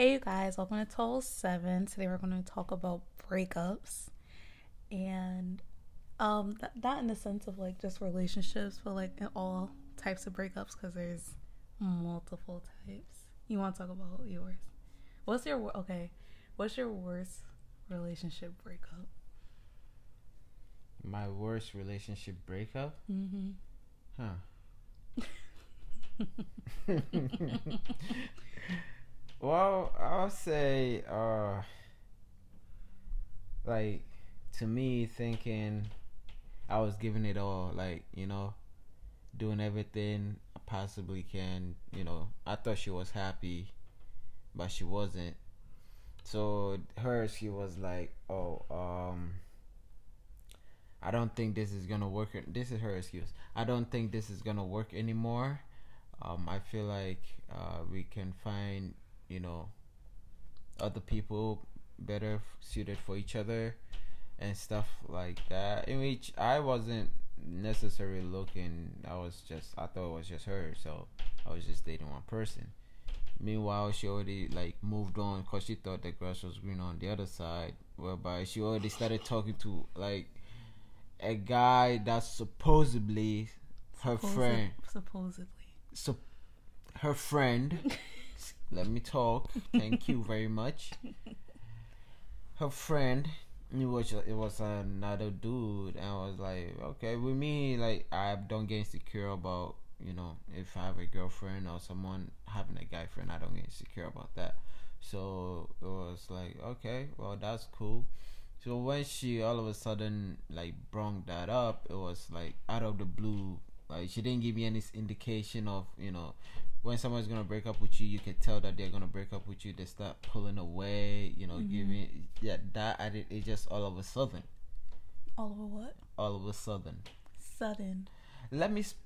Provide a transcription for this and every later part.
Hey, you guys, welcome to Toll 7. Today we're going to talk about breakups and um th- not in the sense of like just relationships, but like in all types of breakups because there's multiple types. You want to talk about yours? What's your okay? What's your worst relationship breakup? My worst relationship breakup? Mm-hmm. Huh. well, I'll say, uh, like, to me, thinking I was giving it all, like, you know, doing everything I possibly can, you know. I thought she was happy, but she wasn't. So, her, she was like, oh, um, I don't think this is gonna work. This is her excuse. I don't think this is gonna work anymore. Um, I feel like uh, we can find, you know, other people better suited for each other and stuff like that. In which I wasn't necessarily looking. I was just I thought it was just her, so I was just dating one person. Meanwhile, she already like moved on because she thought the grass was green on the other side. Whereby she already started talking to like a guy that's supposedly her Supposi- friend. Supposedly. So, her friend. let me talk. Thank you very much. Her friend. It was it was another dude, and I was like, okay, with me, like I don't get insecure about you know if I have a girlfriend or someone having a guy friend, I don't get insecure about that. So it was like, okay, well that's cool. So when she all of a sudden like brought that up, it was like out of the blue. Like she didn't give me any indication of you know when someone's gonna break up with you, you can tell that they're gonna break up with you. They start pulling away, you know, Mhm. giving yeah that I did it just all of a sudden, All of a what? all of a sudden. Sudden. Let me, sp-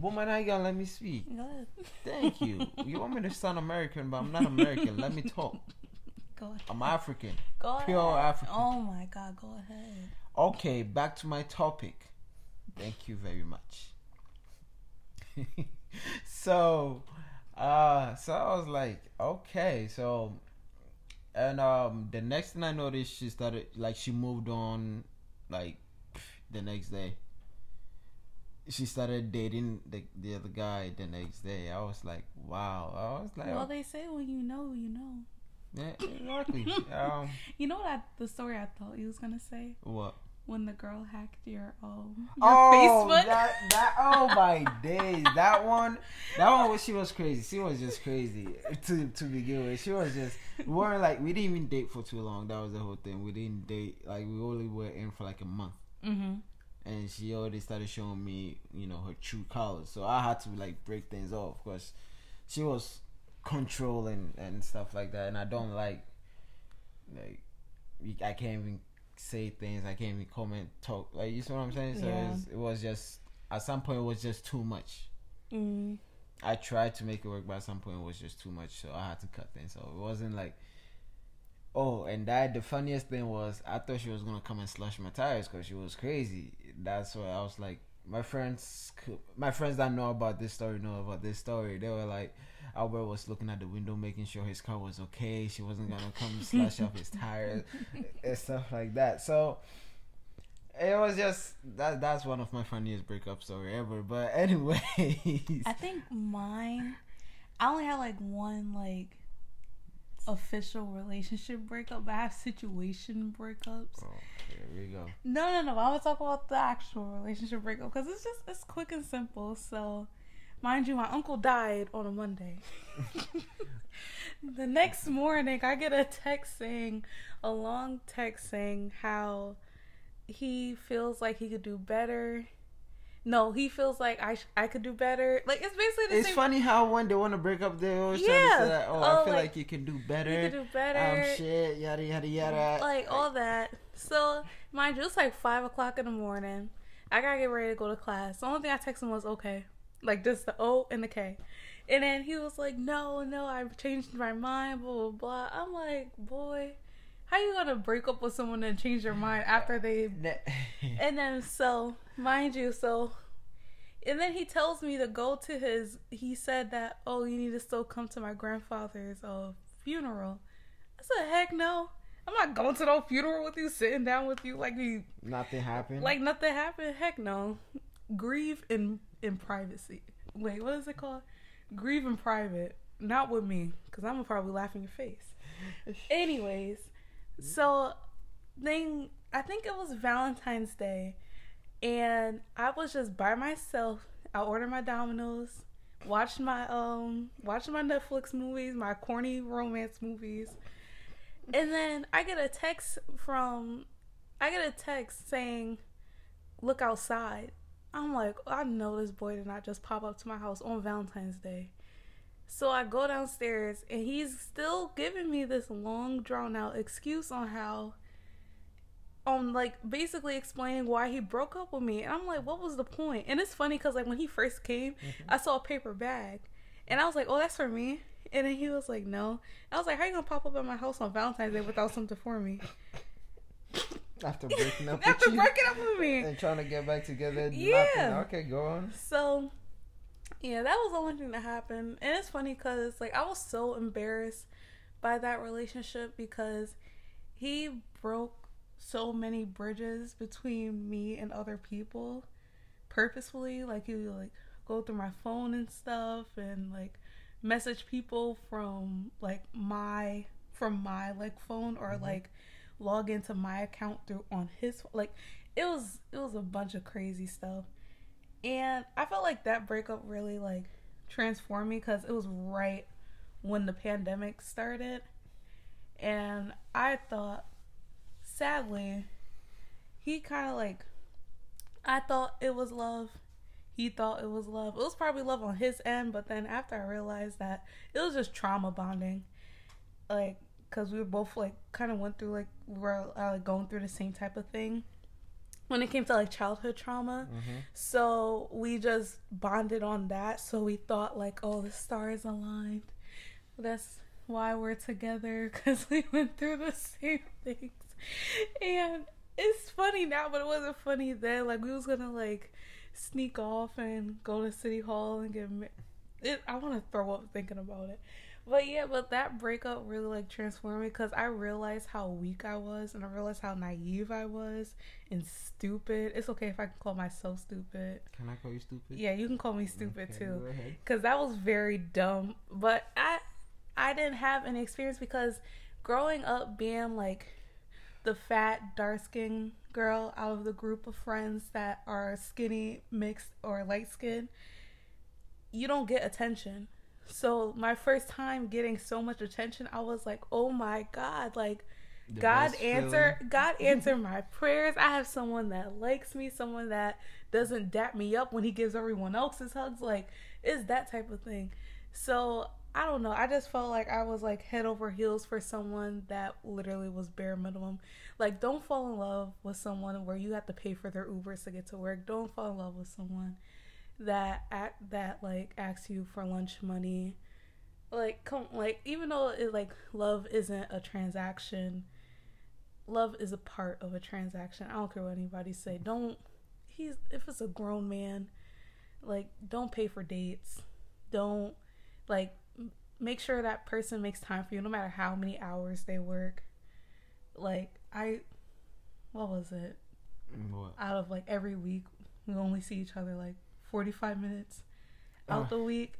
woman, I gotta let me speak. Go ahead. Thank you. You want me to sound American, but I'm not American. Let me talk. Go ahead. I'm African. Go ahead. Pure African. Oh my god, go ahead. Okay, back to my topic. Thank you very much. so, uh, so I was like, okay, so, and um, the next thing I noticed, she started like she moved on, like the next day. She started dating the the other guy the next day. I was like, wow. I was like, Well, they say when you know, you know. yeah, exactly. um, You know what I, the story I thought you was gonna say what? When the girl hacked your um your oh, Facebook. that that oh my days, that one, that one was she was crazy. She was just crazy to to begin with. She was just we weren't like we didn't even date for too long. That was the whole thing. We didn't date like we only were in for like a month, mm-hmm. and she already started showing me you know her true colors. So I had to like break things off because she was controlling and stuff like that, and I don't like like I can't even say things. I can't even comment, talk. Like you see what I'm saying? So Yeah. it's, it was just at some point it was just too much. Mm. I tried to make it work, but at some point it was just too much, so I had to cut things. So it wasn't like, oh, and that the funniest thing was I thought she was gonna come and slash my tires because she was crazy. That's why I was like, my friends, my friends that know about this story know about this story. They were like, Albert was looking at the window, making sure his car was okay. She wasn't gonna come slash up his tires and stuff like that. So it was just that. That's one of my funniest breakup story ever. But anyway, I think mine. I only had like one like official relationship breakup, but I have situation breakups. Oh, here we go. No, no, no. I want to talk about the actual relationship breakup because it's just it's quick and simple. So, mind you, my uncle died on a Monday. the next morning, I get a text saying, a long text saying how he feels like he could do better. No, he feels like I sh- I could do better. Like it's basically the It's same. funny how when they want to break up, they always try Yeah. to say that, "Oh, Oh, I feel like, like, you can do better." You could do better. Um, shit, yada yada yada. like all that. So mind you, it's like five o'clock in the morning. I gotta get ready to go to class. The only thing I texted him was okay, like just the O and the K, and then he was like, "No, no, I've changed my mind." Blah blah blah. I'm like, boy, how you gonna break up with someone and change your mind after they? And then so mind you, so. And then he tells me to go to his. He said that, oh, you need to still come to my grandfather's uh, funeral. I said, heck no. I'm not going to no funeral with you, sitting down with you like you Nothing happened. like nothing happened. Heck no. Grieve in in privacy. Wait, what is it called? Grieve in private, not with me, because I'm gonna probably laugh in your face. Anyways, so then I think it was Valentine's Day, and I was just by myself. I ordered my Domino's, watched my um, watched my Netflix movies, my corny romance movies, and then I get a text from, I get a text saying, "Look outside." I'm like, I know this boy did not just pop up to my house on Valentine's Day. So I go downstairs and he's still giving me this long drawn out excuse on how on like basically explaining why he broke up with me. And I'm like, what was the point? And it's funny cuz like when he first came, mm-hmm. I saw a paper bag and I was like, "Oh, that's for me." And then he was like, "No." I was like, "How you going to pop up at my house on Valentine's Day without something for me?" After breaking up After with you breaking up with me. and trying to get back together, Yeah. nothing. Okay, go on. So, yeah, that was the only thing that happened. And it's funny because, like, I was so embarrassed by that relationship because he broke so many bridges between me and other people purposefully. Like, he would, like, go through my phone and stuff and, like, message people from, like, my, from my, like, phone or, mm-hmm. like, log into my account through on his like it was it was a bunch of crazy stuff and I felt like that breakup really like transformed me because it was right when the pandemic started. And I thought, sadly, he kind of like, I thought it was love. He thought it was love. It was probably love on his end, but then after I realized that it was just trauma bonding. Like, because we were both like kind of went through like, we were uh, going through the same type of thing when it came to like childhood trauma. Mm-hmm. So we just bonded on that. So we thought like, oh, the stars aligned. That's why we're together because we went through the same things. And it's funny now, but it wasn't funny then. Like we was gonna like sneak off and go to city hall and get. It, I want to throw up thinking about it. But yeah, but that breakup really like transformed me because I realized how weak I was and I realized how naive I was and stupid. It's okay if I can call myself stupid. Can I call you stupid? Yeah, you can call me stupid Okay, too because that was very dumb. But I I didn't have any experience because growing up being like the fat dark skinned girl out of the group of friends that are skinny, mixed, or light skinned, you don't get attention. So my first time getting so much attention, I was like, "Oh my god!" Like The God answer feeling. God answer my prayers. I have someone that likes me, someone that doesn't dap me up when he gives everyone else his hugs. Like it's that type of thing. So I don't know. I just felt like I was like head over heels for someone that literally was bare minimum. Like don't fall in love with someone where you have to pay for their Ubers to get to work. Don't fall in love with someone that act that like asks you for lunch money. Like come like even though it like love isn't a transaction, love is a part of a transaction. I don't care what anybody say. Don't he's if it's a grown man, like don't pay for dates. Don't like make sure that person makes time for you no matter how many hours they work. Like I what was it? What? Out of like every week we only see each other like 45 minutes out Uh, the week.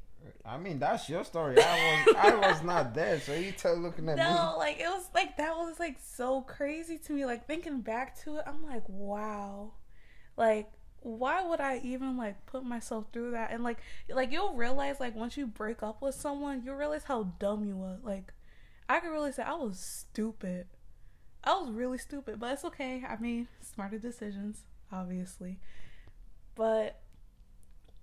I mean, that's your story. I was I was not there, so you tell looking at me. No, like it was like that was like so crazy to me. Like thinking back to it, I'm like, wow. Like why would I even like put myself through that? And like like you'll realize like once you break up with someone, you realize how dumb you were. Like I could really say I was stupid. I was really stupid, but it's okay. I made smarter decisions, obviously. But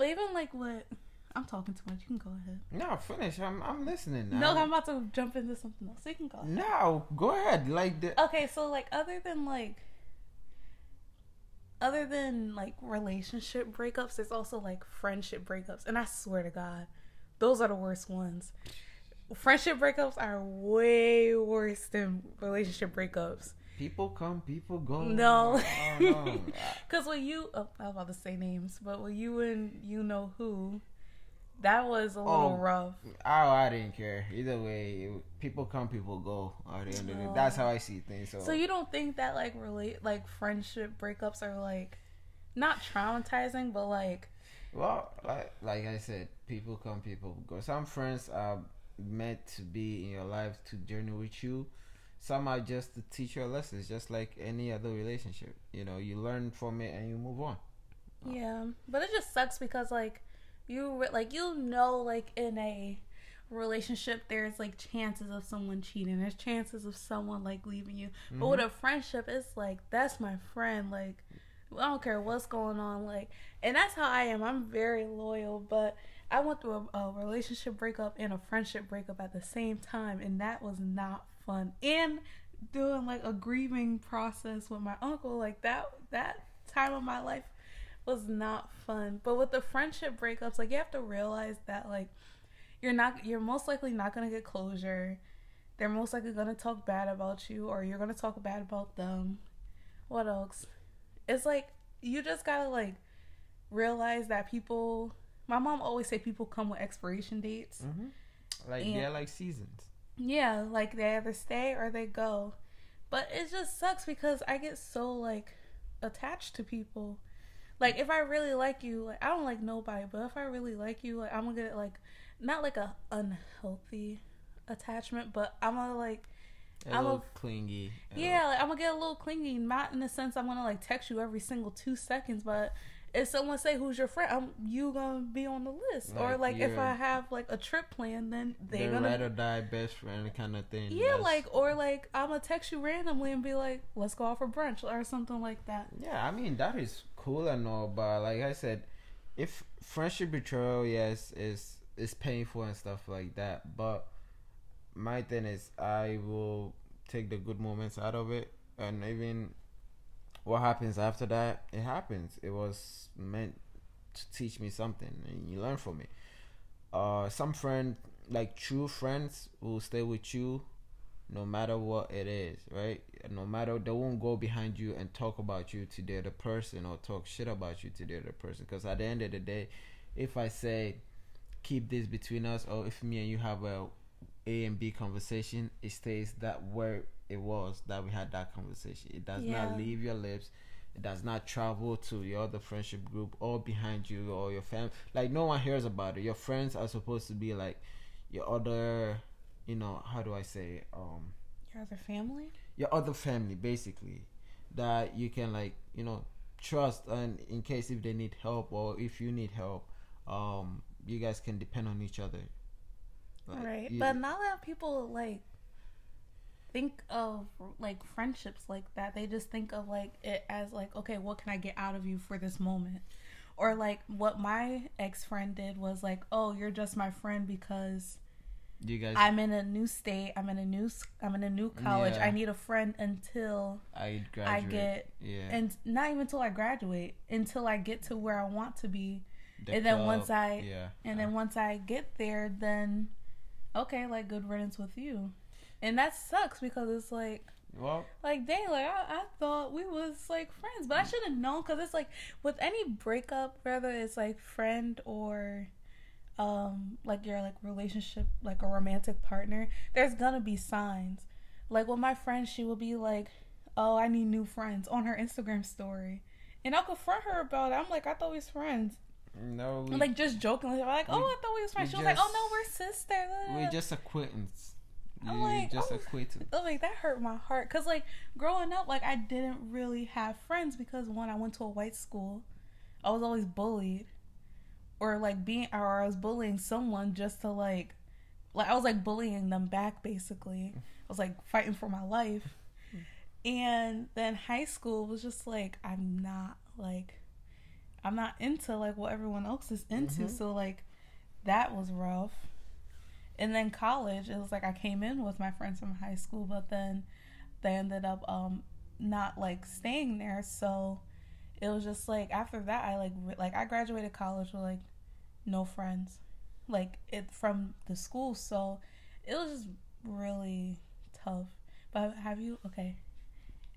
but even like what I'm talking too much. You can go ahead. No, finish. I'm I'm listening. Now. No, I'm- about to jump into something else. You can go. No, go ahead. Like the Okay, so like other than like other than like relationship breakups, there's also like friendship breakups. And I swear to God, those are the worst ones. Friendship breakups are way worse than relationship breakups. People come, people go. No. Oh, no. Cause when you, oh, I was about to say names, but when you and you know who, That was a little Oh. rough. Oh, I didn't care. Either way, it- people come, people go. At the end of the day, that's how I see things. So, So you don't think that like relate like friendship breakups are like not traumatizing, but like well, like like I said, people come, people go. Some friends are meant to be in your life to journey with you. Some are just to teach you lessons, just like any other relationship. You know, you learn from it and you move on. yeah, but it just sucks because like you re- like you know like in a relationship there's like chances of someone cheating, there's chances of someone like leaving you. But with mm-hmm. a friendship, it's like that's my friend. Like I don't care what's going on. Like, and that's how I am. I'm very loyal, but I went through a, a relationship breakup and a friendship breakup at the same time, and that was not fun. And doing like a grieving process with my uncle, like that that time of my life was not fun. But with the friendship breakups, like you have to realize that like you're not you're most likely not gonna get closure. They're most likely gonna talk bad about you, or you're gonna talk bad about them. What else? It's like you just gotta like realize that people. My mom always say people come with expiration dates. Mm-hmm. Like And- they're like seasons. Yeah, like they either stay or they go. But it just sucks because I get so like attached to people. Like if I really like you, like I don't like nobody, but if I really like you, like I'm gonna get like not like a unhealthy attachment, but I'm gonna like A I'm a- little clingy. yeah, like I'm gonna get a little clingy. Not in the sense I'm gonna like text you every single two seconds, but if someone say who's your friend, I'm you gonna be on the list. or Like, like if I have like a trip plan, then They're they're gonna ride or die best friend kind of thing. yeah, That's- like or like I'm gonna text you randomly and be like, "Let's go out for brunch" or something like that. Yeah, I mean that is cool and all, but like I said, if friendship betrayal, yes, is is painful and stuff like that. But my thing is, I will take the good moments out of it, and even what happens after that, it happens. It was meant to teach me something, and you learn from it. Uh, some friend, like true friends, will stay with you no matter what it is, right? No matter they won't go behind you and talk about you to the other person or talk shit about you to the other person. Because at the end of the day, if I say keep this between us, or if me and you have a A and B conversation, it stays that where it was that we had that conversation. It does Yeah. not leave your lips. It does not travel to your other friendship group or behind you or your family. Like no one hears about it. Your friends are supposed to be like your other, you know, how do I say, um, Your other family? your other family basically that you can like you know trust and in case if they need help or if you need help um you guys can depend on each other Like, right. But not that people like think of like friendships like that. They just think of like it as like, okay, what can I get out of you for this moment? Or like what my ex friend did was like, oh, you're just my friend because you guys I'm in a new state. I'm in a new. I'm in a new college. Yeah. I need a friend until I graduate get- yeah and not even until I graduate, until I get to where I want to be. the and then club, once I- yeah And then uh-huh. once I get there, then okay, like good riddance with you. And that sucks because it's like, well like dang, like I, I thought we was like friends, but I should have known because it's like with any breakup, whether it's like friend or um like your like relationship, like a romantic partner, there's gonna be signs. Like with my friend, she will be like, "Oh, I need new friends" on her Instagram story, and I'll confront her about it. I'm like, "I thought we was friends." no we, like just jokingly, like, "Oh, we- I thought we was friends." She was like, "Oh no, we're sisters." we're just acquaintance I'm you like, just oh. Oh, like that hurt my heart. Because like growing up like i didn't really have friends because one i went to a white school. I was always bullied. Or like being or i was bullying someone just to like like i was like bullying them back basically. I was like fighting for my life. And then high school was just like i'm not like i'm not into like what everyone else is into. Mhm. so like that was rough and then college it was like i came in with my friends from high school but then they ended up um not like staying there. So it was just like after that i like re- like i graduated college with like no friends like it from the school. So it was just really tough. But have you okay.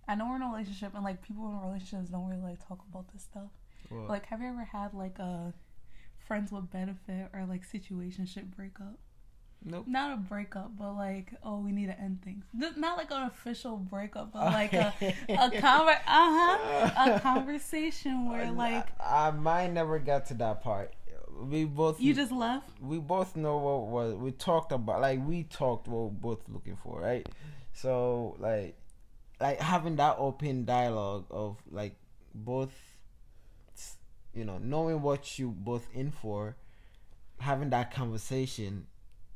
I know we're in a relationship and like people in relationships don't really like talk about this stuff. Well, like have you ever had like a friends with benefit or like situationship breakup. Nope. Not a breakup, but like, oh, we need to end things. Not like an official breakup, but like a a conver- uh-huh, a conversation where like I, I might never get to that part. We both you just left. we both know what was we talked about. Like we talked what we're both looking for, right? So like like having that open dialogue of like both you know knowing what you both in for having that conversation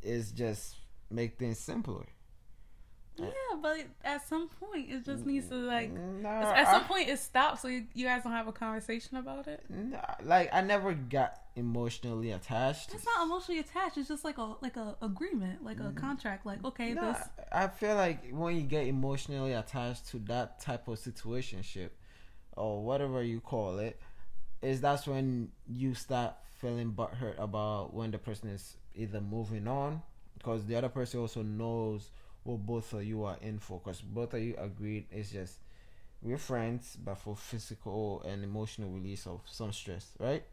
is just make things simpler Yeah, but at some point it just needs to like. no, At some I- point it stops, so you, you guys don't have a conversation about it. no, like i never got emotionally attached It's not emotionally attached. It's just like a like a agreement, like a mm-hmm. contract. Like okay, No, this I feel like when you get emotionally attached to that type of situationship or whatever you call it, is that's when you start feeling butthurt about when the person is either moving on because the other person also knows what both of you are in for because both of you agreed it's just we're friends but for physical and emotional release of some stress, right?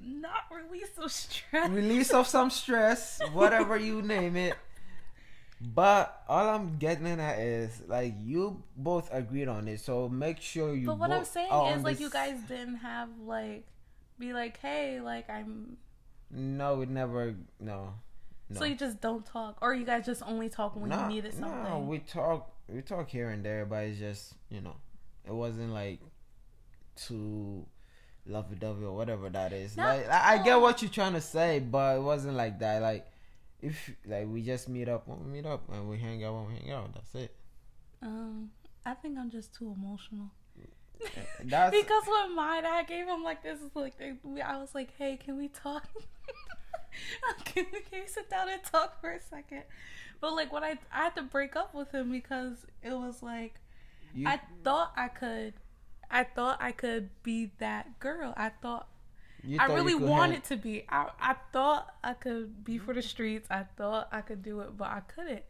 not release of stress. release of some stress, whatever you name it. But all I'm getting at is like you both agreed on it, so make sure you. But what I'm saying is like you guys didn't have like be like, hey, like I'm. No, we never. No. No. So you just don't talk, or you guys just only talk when no, you needed something. No, we talk. We talk here and there, but it's just you know, it wasn't like too lovey-dovey or whatever that is. No, like I, I get what you're trying to say, but it wasn't like that. Like if like we just meet up when we meet up and we hang out when we hang out. That's it. Um, I think I'm just too emotional. That's because when mine, I gave him like this, like I was like, "Hey, can we talk? can, we, can we sit down and talk for a second? But like when I I had to break up with him because it was like you, I thought I could, I thought I could be that girl. I thought I really wanted hand- to be. I I thought I could be for the streets. I thought I could do it, but I couldn't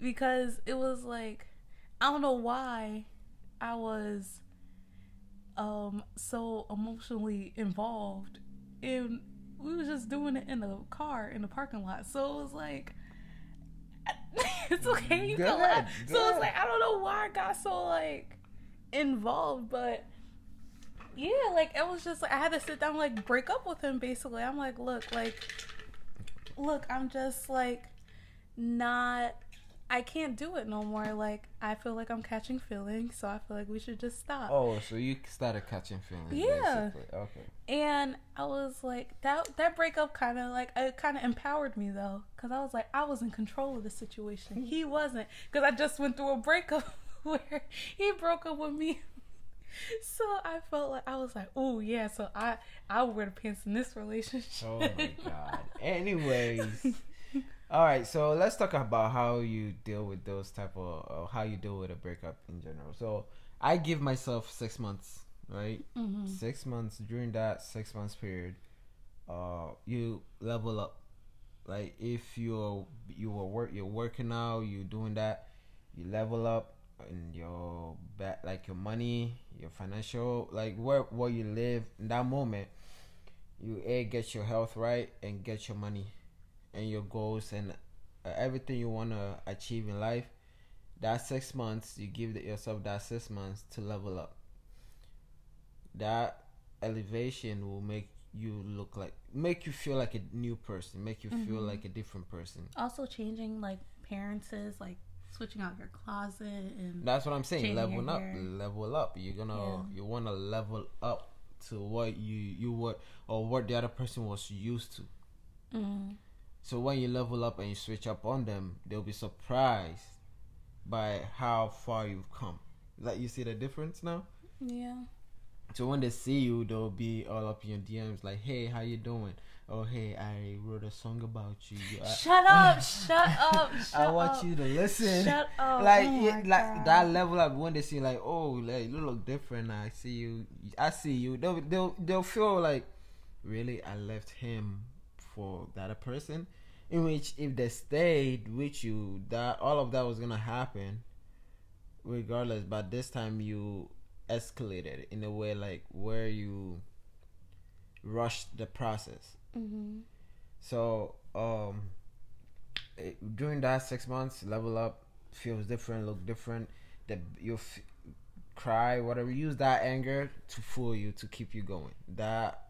because it was like I don't know why I was um so emotionally involved and we was just doing it in the car in the parking lot. So it was like it's okay, you can laugh. So it's like I don't know why I got so like involved, but yeah, like it was just like I had to sit down, like break up with him. Basically, I'm like, look, like, look, I'm just like not. I can't do it no more. Like I feel like I'm catching feelings, so I feel like we should just stop. Oh, so you started catching feelings? Yeah. basically. Okay. And I was like, that that breakup kind of like it kind of empowered me though, because I was like, I was in control of the situation. He wasn't, because I just went through a breakup where he broke up with me. So I felt like I was like, oh yeah, so I I wear the pants in this relationship. Oh my god. Anyways. All right, so let's talk about how you deal with those type of how you deal with a breakup in general. So I give myself six months, right? hmm Six months. During that six months period, uh, you level up. Like if you're you were work you're working out, you're doing that, you level up in your back like your money, your financial like where where you live in that moment. You a get your health right and get your money and your goals and uh, everything you want to achieve in life. That six months, you give yourself that six months to level up. That elevation will make you look like, make you feel like a new person, make you feel Mhm. like a different person. Also changing like appearances, like switching out your closet and That's what I'm saying. Changing level up, hair. level up. You're gonna, Yeah. you want to level up to what you you were or what the other person was used to. mm, So when you level up and you switch up on them, they'll be surprised by how far you've come. Like you see the difference now. yeah. So when they see you, they'll be all up in your DMs like, "Hey, how you doing? Oh, hey, I wrote a song about you. I, Shut up! shut up! Shut I want up. you to listen." Shut up! like oh it, like God. that level up when they see like, "Oh, like you look different. I see you. I see you." They'll they'll they'll feel like, really, I left him for that other person. In which, if they stayed with you, that all of that was gonna happen, regardless. But this time you escalated in a way like where you rushed the process. Mm-hmm. So um, it, during that six months, level up feels different, look different. That you f- cry, whatever. Use that anger to fool you to keep you going. That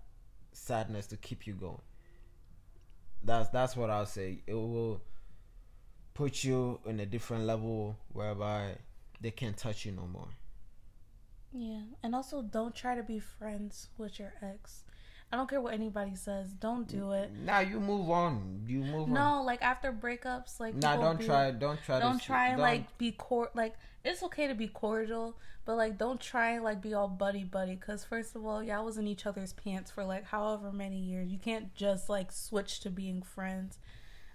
sadness to keep you going. That's that's what I'll say. It will put you in a different level whereby they can't touch you no more. Yeah, and also don't try to be friends with your ex. I don't care what anybody says. Don't do it. Nah, you move on. You move on. No, like after breakups, like Nah, don't be- try. Don't try. Don't try and don't- like be cor like it's okay to be cordial, but like don't try and like be all buddy buddy. Cause first of all, y'all was in each other's pants for like however many years. You can't just like switch to being friends.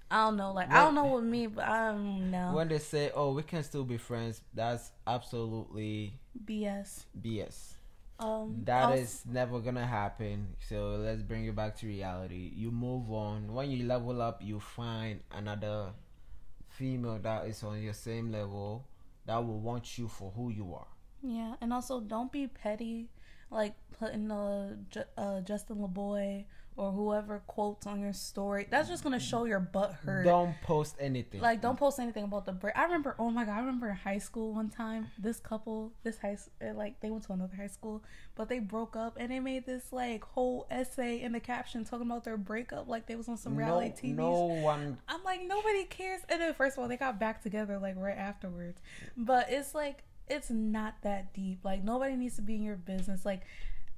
I don't know. Like I don't know with me, but I don't know. When they say, "Oh, we can still be friends," that's absolutely BS. BS. Um, That also- is never gonna happen. So let's bring it back to reality. You move on. When you level up, you find another female that is on your same level that will want you for who you are. Yeah, and also don't be petty, like putting a uh, Justin LeBoy or whoever quotes on your story. That's just gonna show your butt hurt. Don't post anything. Like, don't post anything about the break. I remember, oh my god, I remember in high school one time, this couple, this high, uh, like they went to another high school, but they broke up and they made this like whole essay in the caption talking about their breakup, like they was on some no, reality TV. no one. I'm like, nobody cares. And then first of all, they got back together like right afterwards. But it's like it's not that deep. Like nobody needs to be in your business. Like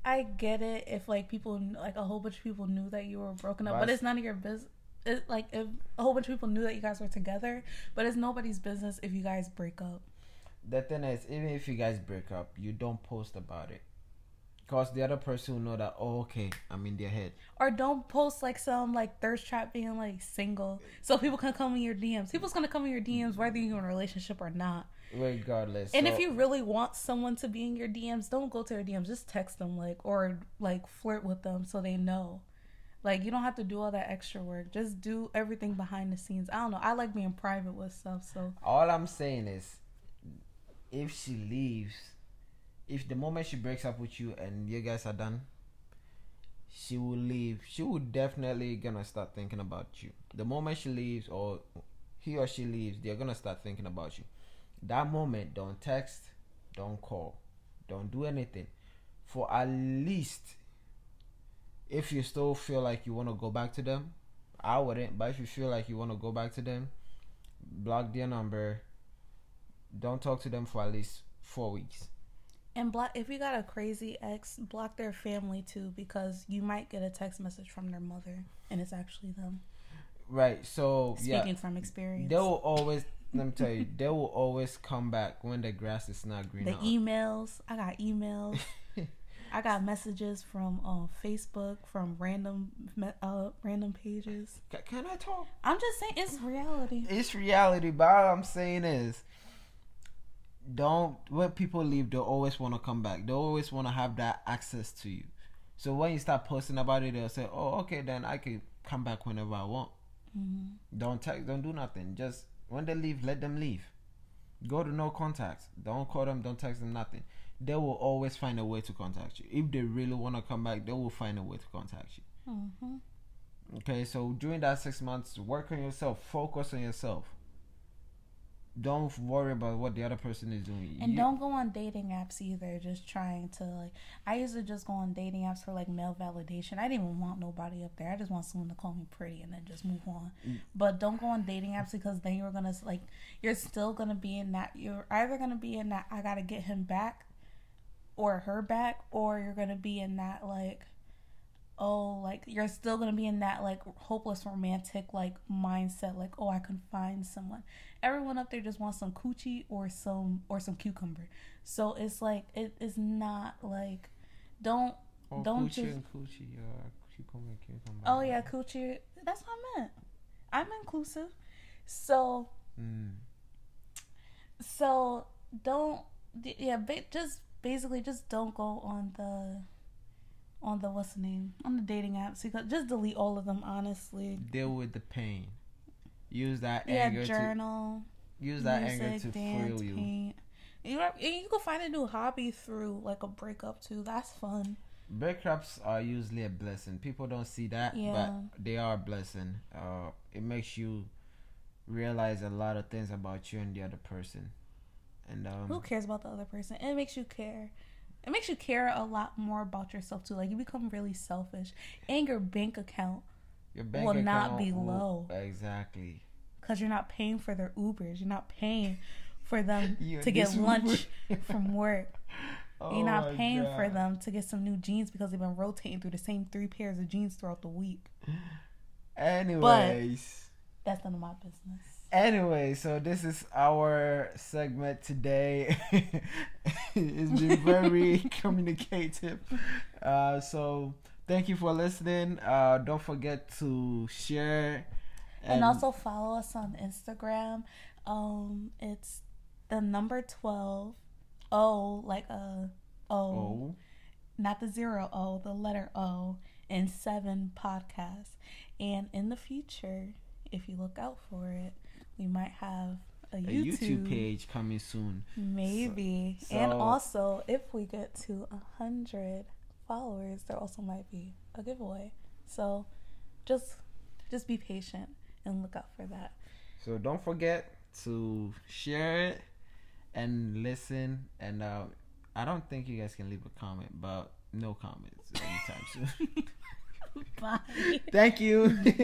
I get it if like people like a whole bunch of people knew that you were broken up, but But- it's none of your business. It, like if a whole bunch of people knew that you guys were together, but it's nobody's business if you guys break up. The thing is, even if you guys break up, you don't post about it. Cause the other person will know that. Oh, okay, I'm in their head. Or don't post like some like thirst trap being like single, so people can come in your DMs. People's gonna come in your DMs whether you're in a relationship or not. Regardless. And So- if you really want someone to be in your DMs, don't go to their DMs. Just text them, like, or like flirt with them so they know. Like, you don't have to do all that extra work. Just do everything behind the scenes. I don't know. I like being private with stuff. So, All I'm saying is, if she leaves, if the moment she breaks up with you and you guys are done, she will leave. She will definitely gonna start thinking about you. The moment she leaves, or he or she leaves, they're gonna start thinking about you. That moment, don't text, don't call, don't do anything. For at least, if you still feel like you want to go back to them, I wouldn't. But if you feel like you want to go back to them, block their number. Don't talk to them for at least four weeks. and block if you got a crazy ex, block their family too because you might get a text message from their mother and it's actually them. Right. So Speaking yeah, from experience. they will always. Let me tell you, they will always come back when the grass is not green. the out. emails, I got emails. I got messages from uh, Facebook from random uh, random pages. Ca- Can I talk? I'm just saying it's reality. It's reality, but all I'm saying is, don't when people leave, they always want to come back. They always want to have that access to you. So when you start posting about it, they'll say, "Oh, okay, then I can come back whenever I want." Mhm. Don't text. Don't do nothing. Just when they leave, let them leave. Go to no contacts. Don't call them. Don't text them. Nothing. They will always find a way to contact you. If they really want to come back, they will find a way to contact you. Mhm. Okay, so during that six months, work on yourself. Focus on yourself. Don't worry about what the other person is doing. And You- don't go on dating apps either. Just trying to like. I used to just go on dating apps for like male validation. I didn't even want nobody up there. I just want someone to call me pretty and then just move on. Mm. But don't go on dating apps because then you're gonna like. You're still gonna be in that. You're either gonna be in that. I gotta get him back, or her back, or you're gonna be in that like. Oh, like you're still gonna be in that like hopeless romantic like mindset, like oh I can find someone. Everyone up there just wants some coochie or some or some cucumber. So it's like it is not like don't Oh, don't coochie just- and coochie, uh, cucumber, cucumber. oh yeah coochie. That's what I meant. I'm inclusive. So Mm. so don't yeah just basically just don't go on the on the what's the name on the dating apps because just delete all of them honestly Deal with the pain. Use that yeah anger to journal use that music anger to dance you. paint you know, you can find a new hobby through like a breakup too that's fun breakups are usually a blessing. People don't see that, Yeah. but they are a blessing. Uh, it makes you realize a lot of things about you and the other person. And Who um, cares about the other person? It makes you care. It makes you care a lot more about yourself too. Like you become really selfish, and your bank account your bank will not be will- low. Exactly. because you're not paying for their Ubers. You're not paying for them to get lunch from work. Oh You're not my paying for them to get some new jeans because they've been rotating through the same three pairs of jeans throughout the week. Anyways. That's none of my business. Anyway, so this is our segment today. it's been very communicative. Uh, so thank you for listening. Uh, don't forget to share And, also follow us on Instagram. Um, it's the number twelve. O like a O, oh, not the zero O, the letter O, and seven podcasts. And in the future, if you look out for it, we might have a a YouTube, YouTube page coming soon. Maybe. So- and so- also, if we get to a hundred followers, there also might be a giveaway. So, just just be patient and look out for that. So don't forget to share it and listen. And uh, I don't think you guys can leave a comment, but no comments anytime soon. Bye. Thank you.